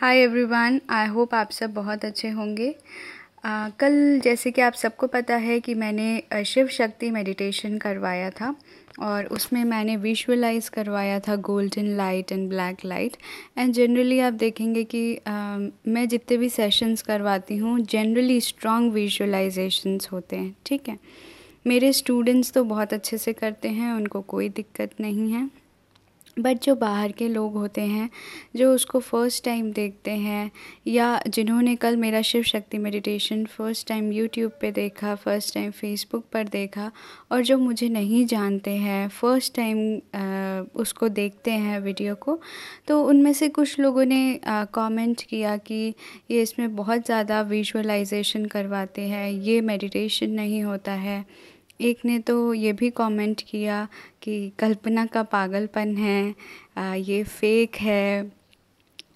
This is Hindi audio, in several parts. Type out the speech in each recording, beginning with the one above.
हाय एवरीवन आई होप आप सब बहुत अच्छे होंगे। आ, कल जैसे कि आप सबको पता है कि मैंने शिव शक्ति मेडिटेशन करवाया था और उसमें मैंने विजुअलाइज करवाया था golden light and black light and generally आप देखेंगे कि आ, मैं जितने भी सेशंस करवाती हूँ जनरली स्ट्रॉन्ग विजुअलाइजेशंस होते हैं ठीक है? मेरे स्टूडेंट्स तो बहुत अच्छे से करते हैं उनको कोई दिक्कत नहीं है। बट जो बाहर के लोग होते हैं, जो उसको फ़र्स्ट टाइम देखते हैं, या जिन्होंने कल मेरा Shiv Shakti meditation first time YouTube पे देखा फ़र्स्ट टाइम फेसबुक पर देखा, और जो मुझे नहीं जानते हैं फ़र्स्ट टाइम उसको देखते हैं वीडियो को तो उनमें से कुछ लोगों ने कमेंट किया कि ये इसमें बहुत ज़्यादा विजुअलाइजेशन करवाते हैं, ये मेडिटेशन नहीं होता है। एक ने तो ये भी कमेंट किया कि कल्पना का पागलपन है आ, ये फेक है।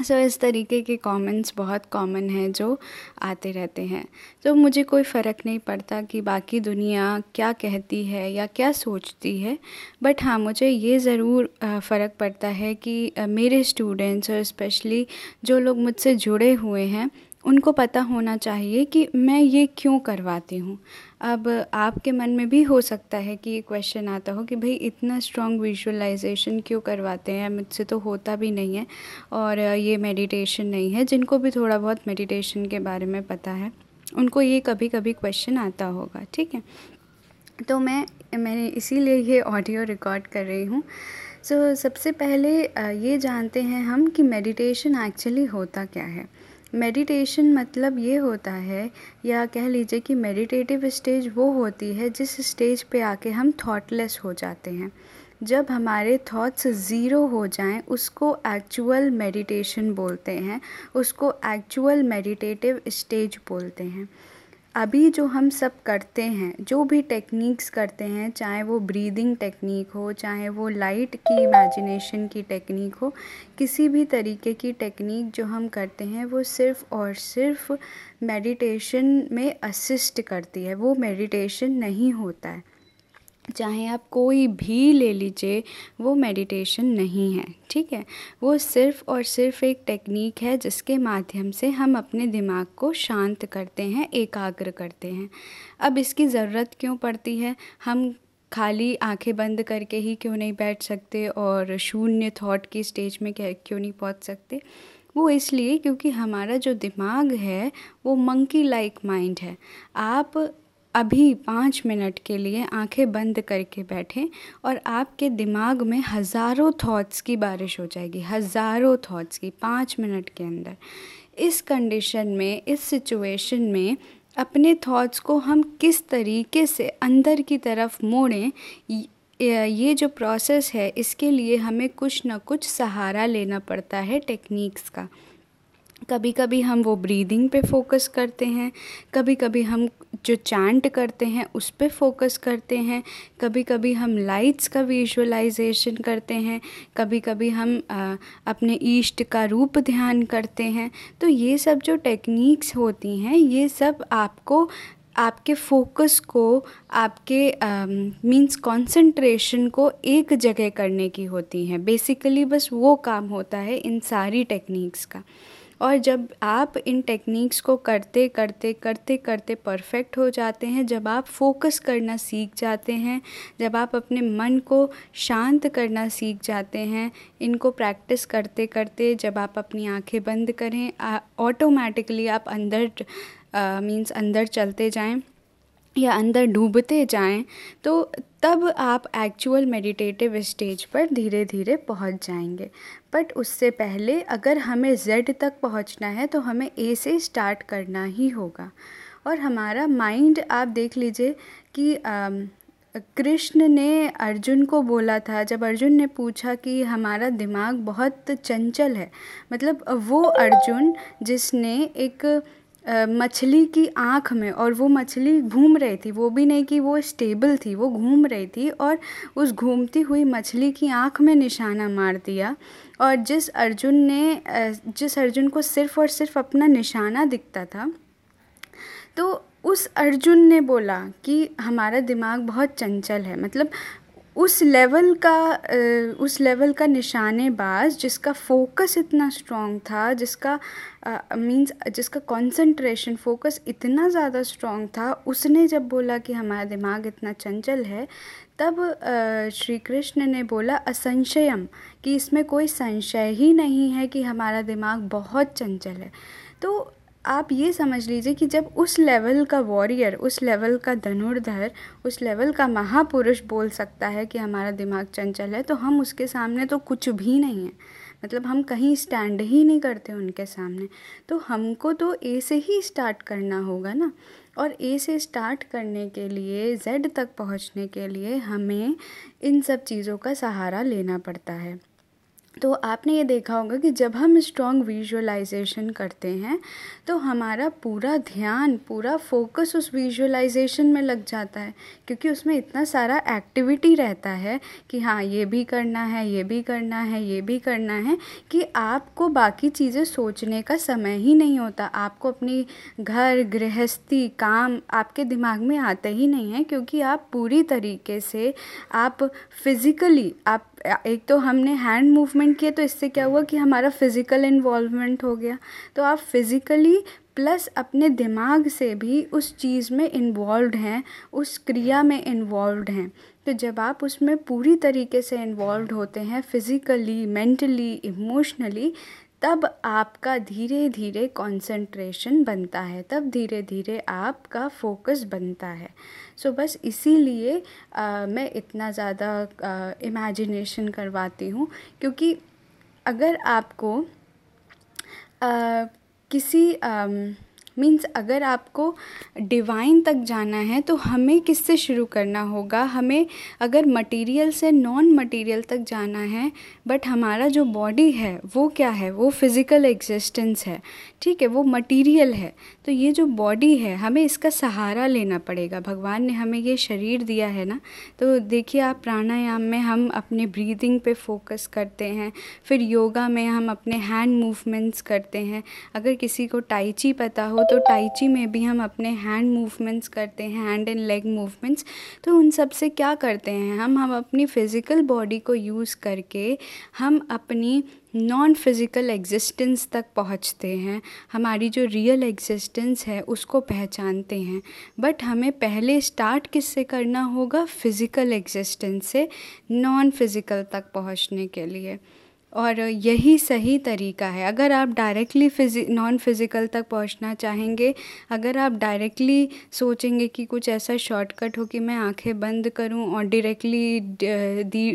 सो so, इस तरीके के कमेंट्स बहुत कॉमन हैं जो आते रहते हैं। तो मुझे कोई फ़र्क नहीं पड़ता कि बाकी दुनिया क्या कहती है या क्या सोचती है बट हाँ मुझे ये ज़रूर फ़र्क पड़ता है कि मेरे स्टूडेंट्स और स्पेशली जो लोग मुझसे जुड़े हुए हैं उनको पता होना चाहिए कि मैं ये क्यों करवाती हूँ। अब आपके मन में भी हो सकता है कि ये क्वेश्चन आता हो कि भाई इतना स्ट्रॉन्ग विजुअलाइजेशन क्यों करवाते हैं? मुझसे तो होता भी नहीं है और ये मेडिटेशन नहीं है जिनको भी थोड़ा बहुत मेडिटेशन के बारे में पता है उनको ये कभी कभी क्वेश्चन आता होगा ठीक है? तो मैं मैंने इसीलिए ये ऑडियो रिकॉर्ड कर रही हूँ। सो so, सबसे पहले ये जानते हैं हम कि मेडिटेशन एक्चुअली होता क्या है। मेडिटेशन मतलब ये होता है, या कह लीजिए कि मेडिटेटिव स्टेज वो होती है जिस स्टेज पे आके हम थॉटलेस हो जाते हैं। जब हमारे थॉट्स ज़ीरो हो जाएँ, उसको एक्चुअल मेडिटेशन बोलते हैं, उसको एक्चुअल मेडिटेटिव स्टेज बोलते हैं। अभी जो हम सब करते हैं, जो भी टेक्निक्स करते हैं, चाहे वो ब्रीदिंग टेक्निक हो, चाहे वो लाइट की इमेजिनेशन की टेक्निक हो, किसी भी तरीके की टेक्निक जो हम करते हैं, वो सिर्फ़ और सिर्फ़ मेडिटेशन में असिस्ट करती है। वो मेडिटेशन नहीं होता है। चाहे आप कोई भी ले लीजिए, वो मेडिटेशन नहीं है, ठीक है? वो सिर्फ़ और सिर्फ़ एक टेक्निक है जिसके माध्यम से हम अपने दिमाग को शांत करते हैं, एकाग्र करते हैं। अब इसकी ज़रूरत क्यों पड़ती है? हम खाली आँखें बंद करके ही क्यों नहीं बैठ सकते और शून्य थॉट की स्टेज में क्यों नहीं पहुँच सकते? वो इसलिए क्योंकि हमारा जो दिमाग है, वो मंकी लाइक माइंड है। आप अभी पाँच मिनट के लिए आँखें बंद करके बैठें और आपके दिमाग में हज़ारों थॉट्स की बारिश हो जाएगी, हज़ारों थॉट्स की पाँच मिनट के अंदर। इस कंडीशन में, इस सिचुएशन में अपने थॉट्स को हम किस तरीके से अंदर की तरफ़ मोड़ें, ये जो प्रोसेस है, इसके लिए हमें कुछ ना कुछ सहारा लेना पड़ता है टेक्निक्स का। कभी कभी हम वो ब्रीदिंग पे फोकस करते हैं कभी कभी हम जो चैंट करते हैं उस पर फोकस करते हैं कभी कभी हम लाइट्स का विजुअलाइजेशन करते हैं कभी कभी हम आ, अपने ईष्ट का रूप ध्यान करते हैं। तो ये सब जो टेक्निक्स होती हैं ये सब आपको आपके फोकस को आपके मींस कंसंट्रेशन को एक जगह करने की होती हैं। बेसिकली बस वो काम होता है इन सारी टेक्निक्स का। और जब आप इन टेक्निक्स को करते करते करते करते परफेक्ट हो जाते हैं, जब आप फोकस करना सीख जाते हैं, जब आप अपने मन को शांत करना सीख जाते हैं, इनको प्रैक्टिस करते करते जब आप अपनी आँखें बंद करें ऑटोमेटिकली आप अंदर मींस अंदर चलते जाएँ। या अंदर डूबते जाएँ तो तब आप एक्चुअल मेडिटेटिव स्टेज पर धीरे धीरे पहुँच जाएँगे। बट उससे पहले अगर हमें जेड तक पहुँचना है तो हमें ए से स्टार्ट करना ही होगा। और हमारा माइंड आप देख लीजिए कि कृष्ण ने अर्जुन को बोला था, जब अर्जुन ने पूछा कि हमारा दिमाग बहुत चंचल है मतलब वो अर्जुन जिसने एक मछली की आँख में और वो मछली घूम रही थी। वो भी नहीं कि वो स्टेबल थी, वो घूम रही थी और उस घूमती हुई मछली की आँख में निशाना मार दिया। और जिस अर्जुन ने जिस अर्जुन को सिर्फ़ और सिर्फ़ अपना निशाना दिखता था तो उस अर्जुन ने बोला कि हमारा दिमाग बहुत चंचल है। मतलब उस लेवल का उस लेवल का निशानेबाज जिसका फोकस इतना स्ट्रॉन्ग था, जिसका मींस जिसका कंसंट्रेशन फोकस इतना ज़्यादा स्ट्रॉन्ग था, उसने जब बोला कि हमारा दिमाग इतना चंचल है, तब श्री कृष्ण ने बोला, असंशयम, कि इसमें कोई संशय ही नहीं है कि हमारा दिमाग बहुत चंचल है। तो आप ये समझ लीजिए कि जब उस लेवल का वॉरियर उस लेवल का धनुर्धर, उस लेवल का महापुरुष बोल सकता है कि हमारा दिमाग चंचल है तो हम उसके सामने तो कुछ भी नहीं है। मतलब हम कहीं स्टैंड ही नहीं करते उनके सामने। तो हमको तो ए से ही स्टार्ट करना होगा ना। और ए से स्टार्ट करने के लिए जेड तक पहुँचने के लिए हमें इन सब चीज़ों का सहारा लेना पड़ता है। तो आपने ये देखा होगा कि जब हम स्ट्रॉन्ग विजुअलाइजेशन करते हैं तो हमारा पूरा ध्यान, पूरा फोकस उस विजुअलाइजेशन में लग जाता है, क्योंकि उसमें इतना सारा एक्टिविटी रहता है कि हाँ ये भी करना है, ये भी करना है, ये भी करना है, कि आपको बाकी चीज़ें सोचने का समय ही नहीं होता। आपको अपनी घर, गृहस्थी, काम आपके दिमाग में आते ही नहीं है, क्योंकि आप पूरी तरीके से आप फिज़िकली आप एक तो हमने हैंड मूवमेंट किया तो इससे क्या हुआ कि हमारा फ़िज़िकल इन्वॉल्वमेंट हो गया। तो आप फिज़िकली प्लस अपने दिमाग से भी उस चीज़ में इन्वॉल्व हैं, उस क्रिया में इन्वॉल्व हैं। तो जब आप उसमें पूरी तरीके से इन्वॉल्व होते हैं फिज़िकली मेंटली इमोशनली तब आपका धीरे धीरे कंसंट्रेशन बनता है तब धीरे धीरे आपका फोकस बनता है। सो so, बस इसीलिए मैं इतना ज़्यादा इमेजिनेशन करवाती हूँ क्योंकि अगर आपको आ, किसी आ, मीन्स अगर आपको डिवाइन तक जाना है तो हमें किससे शुरू करना होगा? हमें अगर मटेरियल से नॉन मटेरियल तक जाना है बट हमारा जो बॉडी है, वो क्या है? वो फ़िज़िकल एग्जिस्टेंस है। ठीक है, वो मटेरियल है। तो ये जो बॉडी है, हमें इसका सहारा लेना पड़ेगा। भगवान ने हमें ये शरीर दिया है ना? तो देखिए, आप प्राणायाम में हम अपने ब्रीदिंग पे फोकस करते हैं, फिर योगा में हम अपने हैंड मूवमेंट्स करते हैं। अगर किसी को टाइची पता हो तो टाइची में भी हम अपने हैंड मूवमेंट्स करते हैं हैंड एंड लेग मूवमेंट्स तो उन सबसे क्या करते हैं हम? हम अपनी फ़िज़िकल बॉडी को यूज़ करके हम अपनी नॉन फ़िज़िकल एग्जिस्टेंस तक पहुँचते हैं। हमारी जो रियल एग्जिस्टेंस है, उसको पहचानते हैं। बट हमें पहले स्टार्ट किससे करना होगा? फ़िज़िकल एग्जिस्टेंस से नॉन फ़िज़िकल तक पहुँचने के लिए। और यही सही तरीका है। अगर आप डायरेक्टली फिज़ि नॉन फ़िज़िकल तक पहुँचना चाहेंगे, अगर आप डायरेक्टली सोचेंगे कि कुछ ऐसा शॉर्टकट हो कि मैं आँखें बंद करूँ और डायरेक्टली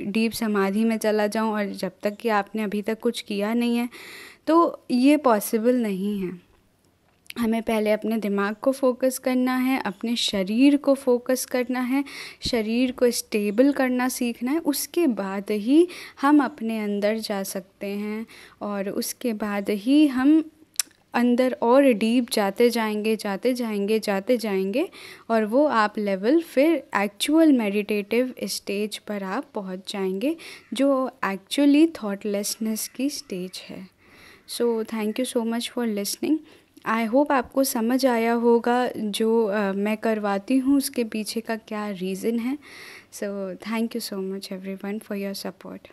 डीप समाधि में चला जाऊँ और जब तक कि आपने अभी तक कुछ किया नहीं है तो ये पॉसिबल नहीं है। हमें पहले अपने दिमाग को फोकस करना है, अपने शरीर को फोकस करना है, शरीर को स्टेबल करना सीखना है, उसके बाद ही हम अपने अंदर जा सकते हैं और उसके बाद ही हम अंदर और डीप जाते जाएँगे जाते जाएँगे जाते जाएँगे और वो आप लेवल फिर एक्चुअल मेडिटेटिव स्टेज पर आप पहुँच जाएँगे, जो एक्चुअली थॉटलेसनेस की स्टेज है। So thank you so much for listening I hope आपको समझ आया होगा जो uh, मैं करवाती हूँ उसके पीछे का क्या रीज़न है। So thank you so much everyone for your support